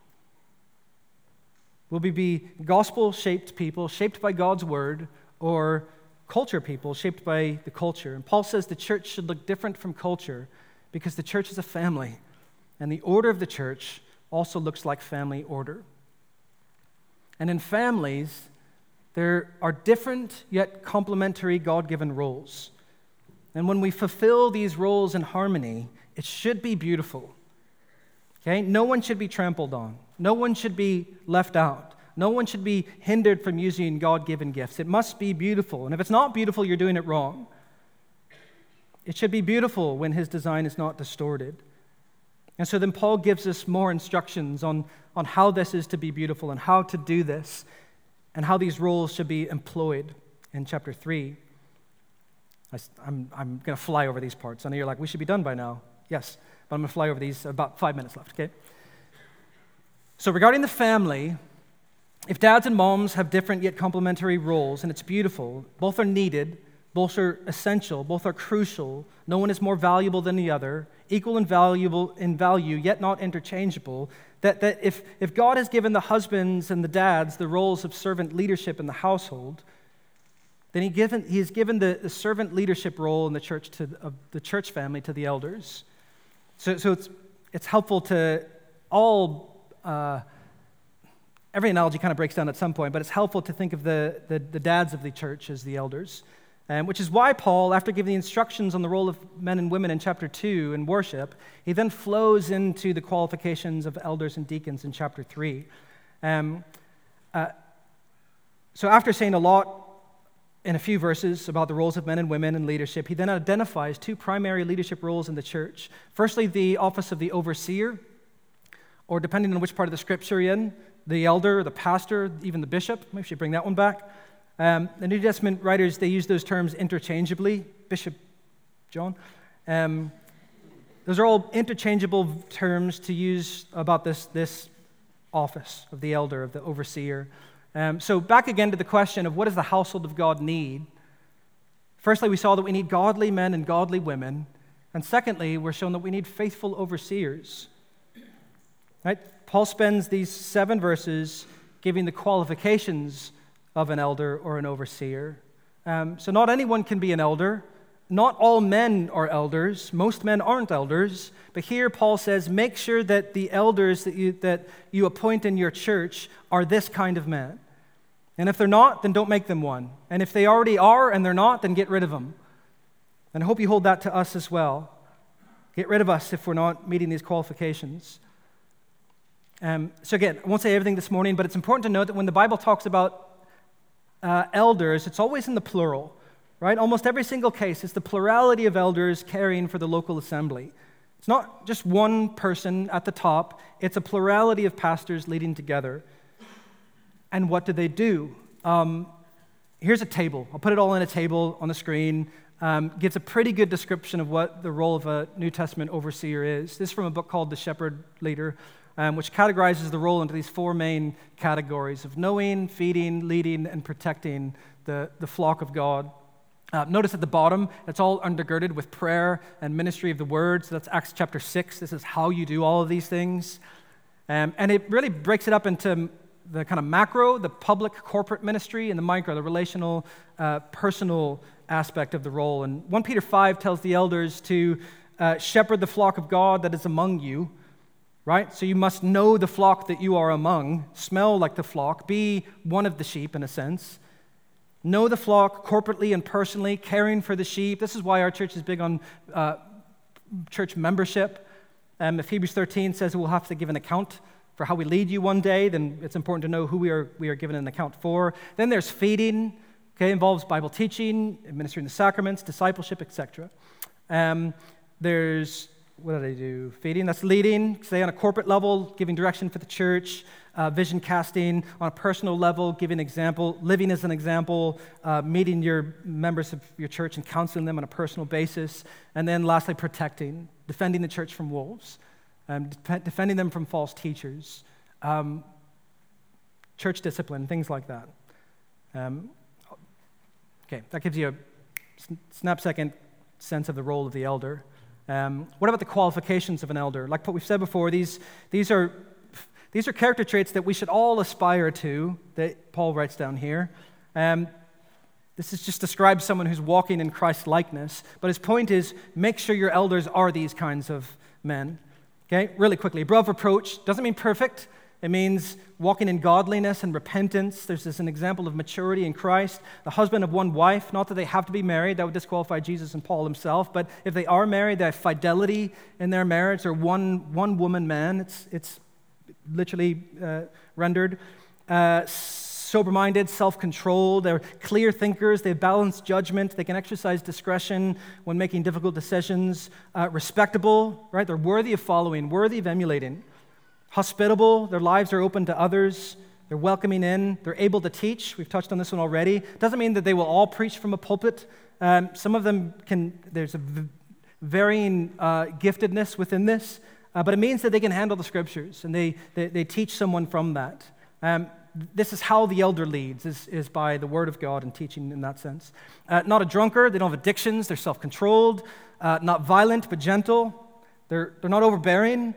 Will we be gospel shaped people, shaped by God's word, or culture people, shaped by the culture? And Paul says the church should look different from culture because the church is a family, and the order of the church also looks like family order. And in families, there are different yet complementary God given roles. And when we fulfill these roles in harmony, it should be beautiful. Okay? No one should be trampled on. No one should be left out. No one should be hindered from using God given gifts. It must be beautiful. And if it's not beautiful, you're doing it wrong. It should be beautiful when his design is not distorted. And so then Paul gives us more instructions on, on how this is to be beautiful and how to do this and how these roles should be employed in chapter 3. I, I'm, I'm going to fly over these parts. I know you're like, we should be done by now. Yes, I'm going to fly over these about five minutes left, okay? So, regarding the family, if dads and moms have different yet complementary roles, and it's beautiful, both are needed, Both are essential, both are crucial. No one is more valuable than the other, equal and valuable in value, yet not interchangeable. That, that if, if God has given the husbands and the dads the roles of servant leadership in the household, then he, given, he has given the, the servant leadership role in the church to of the church family to the elders. So, so it's, it's helpful to all, uh, every analogy kind of breaks down at some point, but it's helpful to think of the, the, the dads of the church as the elders. Um, which is why Paul, after giving the instructions on the role of men and women in chapter 2 in worship, he then flows into the qualifications of elders and deacons in chapter 3. Um, uh, so, after saying a lot in a few verses about the roles of men and women in leadership, he then identifies two primary leadership roles in the church. Firstly, the office of the overseer, or depending on which part of the scripture you're in, the elder, the pastor, even the bishop. Maybe should bring that one back. Um, the New Testament writers, they use those terms interchangeably. Bishop John. Um, those are all interchangeable terms to use about this, this office of the elder, of the overseer. Um, so, back again to the question of what does the household of God need? Firstly, we saw that we need godly men and godly women. And secondly, we're shown that we need faithful overseers. Right? Paul spends these seven verses giving the qualifications of an elder or an overseer. Um, so, not anyone can be an elder. Not all men are elders. Most men aren't elders. But here, Paul says, make sure that the elders that you, that you appoint in your church are this kind of man. And if they're not, then don't make them one. And if they already are and they're not, then get rid of them. And I hope you hold that to us as well. Get rid of us if we're not meeting these qualifications. Um, so, again, I won't say everything this morning, but it's important to note that when the Bible talks about uh, elders, it's always in the plural, right? Almost every single case, it's the plurality of elders caring for the local assembly. It's not just one person at the top, it's a plurality of pastors leading together. And what do they do? Um, here's a table. I'll put it all in a table on the screen. Um, gives a pretty good description of what the role of a New Testament overseer is. This is from a book called The Shepherd Leader um, which categorizes the role into these four main categories of knowing, feeding, leading, and protecting the, the flock of God. Uh, notice at the bottom, it's all undergirded with prayer and ministry of the word. So that's Acts chapter 6. This is how you do all of these things. Um, and it really breaks it up into the kind of macro, the public corporate ministry, and the micro, the relational, uh, personal aspect of the role. And 1 Peter 5 tells the elders to uh, shepherd the flock of God that is among you right? So you must know the flock that you are among, smell like the flock, be one of the sheep in a sense. Know the flock corporately and personally, caring for the sheep. This is why our church is big on uh, church membership. Um, if Hebrews 13 says we'll have to give an account for how we lead you one day, then it's important to know who we are, we are given an account for. Then there's feeding, okay, involves Bible teaching, administering the sacraments, discipleship, etc. Um, there's what did I do? Feeding, that's leading, say on a corporate level, giving direction for the church, uh, vision casting, on a personal level, giving example, living as an example, uh, meeting your members of your church and counseling them on a personal basis, and then lastly, protecting, defending the church from wolves, um, de- defending them from false teachers, um, church discipline, things like that. Um, okay, that gives you a snap second sense of the role of the elder. Um, what about the qualifications of an elder? Like what we've said before, these, these, are, these are character traits that we should all aspire to, that Paul writes down here. Um, this is just describes someone who's walking in Christ's likeness. But his point is make sure your elders are these kinds of men. Okay, really quickly. Above reproach doesn't mean perfect, it means walking in godliness and repentance. There's this an example of maturity in Christ. The husband of one wife, not that they have to be married, that would disqualify Jesus and Paul himself, but if they are married, they have fidelity in their marriage. They're one, one woman man. It's, it's literally uh, rendered. Uh, sober minded, self controlled. They're clear thinkers. They balance judgment. They can exercise discretion when making difficult decisions. Uh, respectable, right? They're worthy of following, worthy of emulating hospitable, their lives are open to others, they're welcoming in, they're able to teach. We've touched on this one already. Doesn't mean that they will all preach from a pulpit. Um, some of them can, there's a v- varying uh, giftedness within this, uh, but it means that they can handle the scriptures and they, they, they teach someone from that. Um, this is how the elder leads, is, is by the word of God and teaching in that sense. Uh, not a drunkard, they don't have addictions, they're self controlled, uh, not violent, but gentle. They're, they're not overbearing,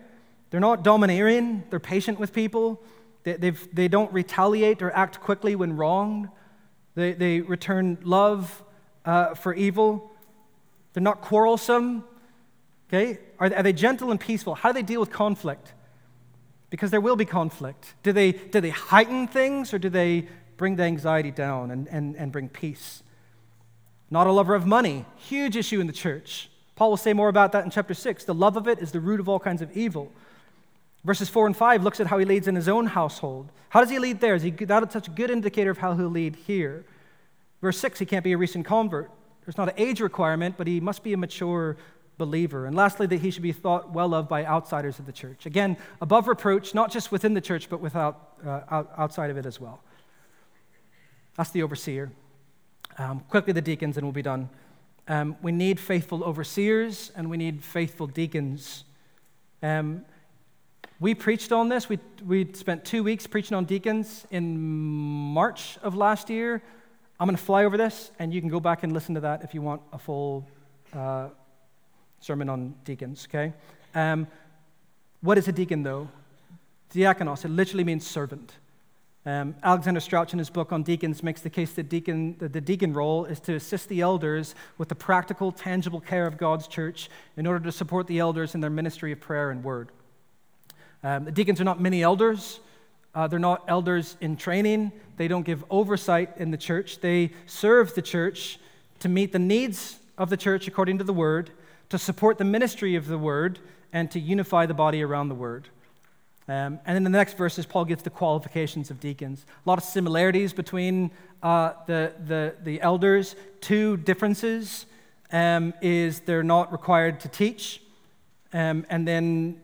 they're not domineering, they're patient with people. They, they've, they don't retaliate or act quickly when wronged. They, they return love uh, for evil. They're not quarrelsome. Okay? Are, are they gentle and peaceful? How do they deal with conflict? Because there will be conflict. Do they, do they heighten things or do they bring the anxiety down and, and, and bring peace? Not a lover of money, huge issue in the church. Paul will say more about that in chapter 6. The love of it is the root of all kinds of evil. Verses 4 and 5 looks at how he leads in his own household. How does he lead there? Is he, such a good indicator of how he'll lead here. Verse 6, he can't be a recent convert. There's not an age requirement, but he must be a mature believer. And lastly, that he should be thought well of by outsiders of the church. Again, above reproach, not just within the church, but without, uh, outside of it as well. That's the overseer. Um, quickly, the deacons, and we'll be done. Um, we need faithful overseers and we need faithful deacons. Um, we preached on this. We, we spent two weeks preaching on deacons in March of last year. I'm going to fly over this, and you can go back and listen to that if you want a full uh, sermon on deacons, okay? Um, what is a deacon, though? Diakonos, it literally means servant. Um, Alexander Strauch, in his book on deacons, makes the case that deacon, the, deacon role is to assist the elders with the practical, tangible care of God's church in order to support the elders in their ministry of prayer and word. Um, the deacons are not mini elders. Uh, they're not elders in training. They don't give oversight in the church. They serve the church to meet the needs of the church according to the word to support the ministry of the word and to unify the body around the word. Um, and in the next verses, Paul gives the qualifications of deacons. A lot of similarities between uh, the, the, the elders. Two differences um, is they're not required to teach. Um, and then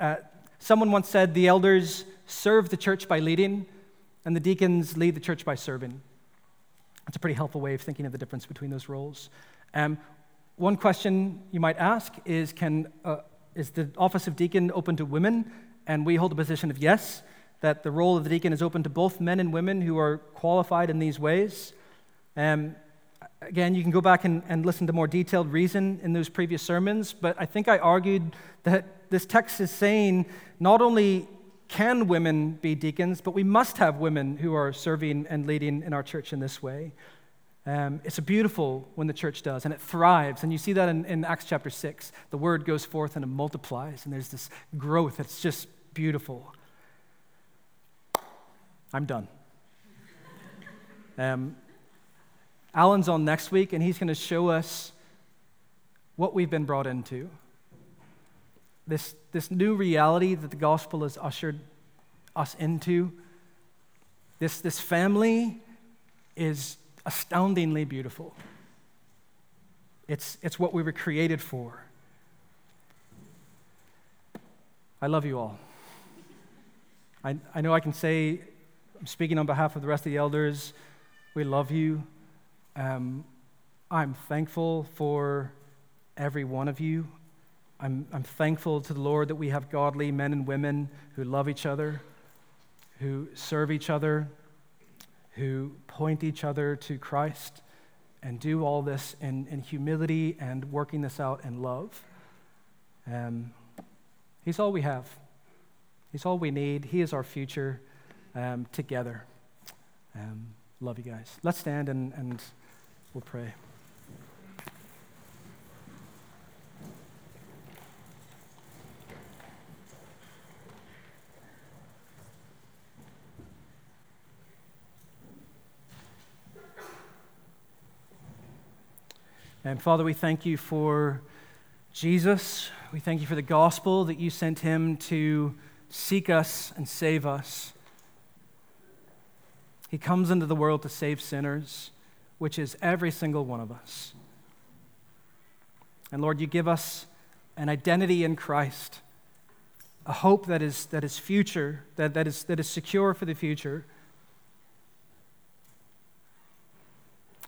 uh, someone once said the elders serve the church by leading, and the deacons lead the church by serving. That's a pretty helpful way of thinking of the difference between those roles. Um, one question you might ask is can, uh, Is the office of deacon open to women? And we hold a position of yes, that the role of the deacon is open to both men and women who are qualified in these ways. Um, again, you can go back and, and listen to more detailed reason in those previous sermons, but I think I argued that this text is saying not only can women be deacons, but we must have women who are serving and leading in our church in this way. Um, it's beautiful when the church does, and it thrives. And you see that in, in, Acts chapter 6. The word goes forth and it multiplies, and there's this growth. It's just beautiful. I'm done. Um, Alan's on next week, and he's going to show us what we've been brought into. This, this new reality that the gospel has ushered us into. This, this family is astoundingly beautiful. It's, it's what we were created for. I love you all. I, I know I can say, I'm speaking on behalf of the rest of the elders, we love you. Um, I'm thankful for every one of you. I'm, I'm thankful to the Lord that we have godly men and women who love each other, who serve each other, who point each other to Christ and do all this in, in humility and working this out in love. Um, he's all we have, He's all we need. He is our future um, together. Um, love you guys. Let's stand and, and we'll pray. And Father, we thank you for Jesus. We thank you for the gospel that you sent him to seek us and save us. He comes into the world to save sinners, which is every single one of us. And Lord, you give us an identity in Christ, a hope that is, that is future, that, that, is, that is secure for the future.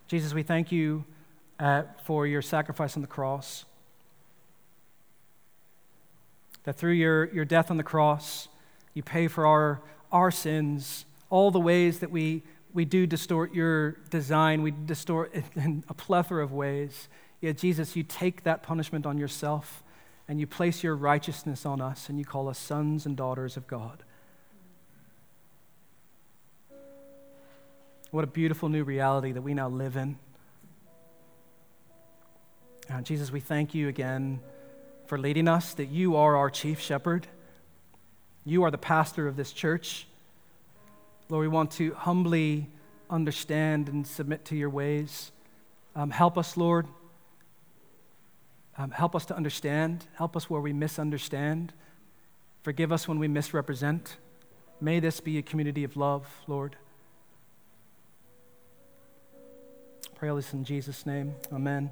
Jesus, we thank you uh, for your sacrifice on the cross. That through your, your death on the cross, you pay for our, our sins, all the ways that we, we do distort your design, we distort it in a plethora of ways. Yet, Jesus, you take that punishment on yourself and you place your righteousness on us and you call us sons and daughters of God. What a beautiful new reality that we now live in. Uh, Jesus, we thank you again for leading us, that you are our chief shepherd. You are the pastor of this church. Lord, we want to humbly understand and submit to your ways. Um, help us, Lord. Um, help us to understand. Help us where we misunderstand. Forgive us when we misrepresent. May this be a community of love, Lord. Pray all this in Jesus' name. Amen.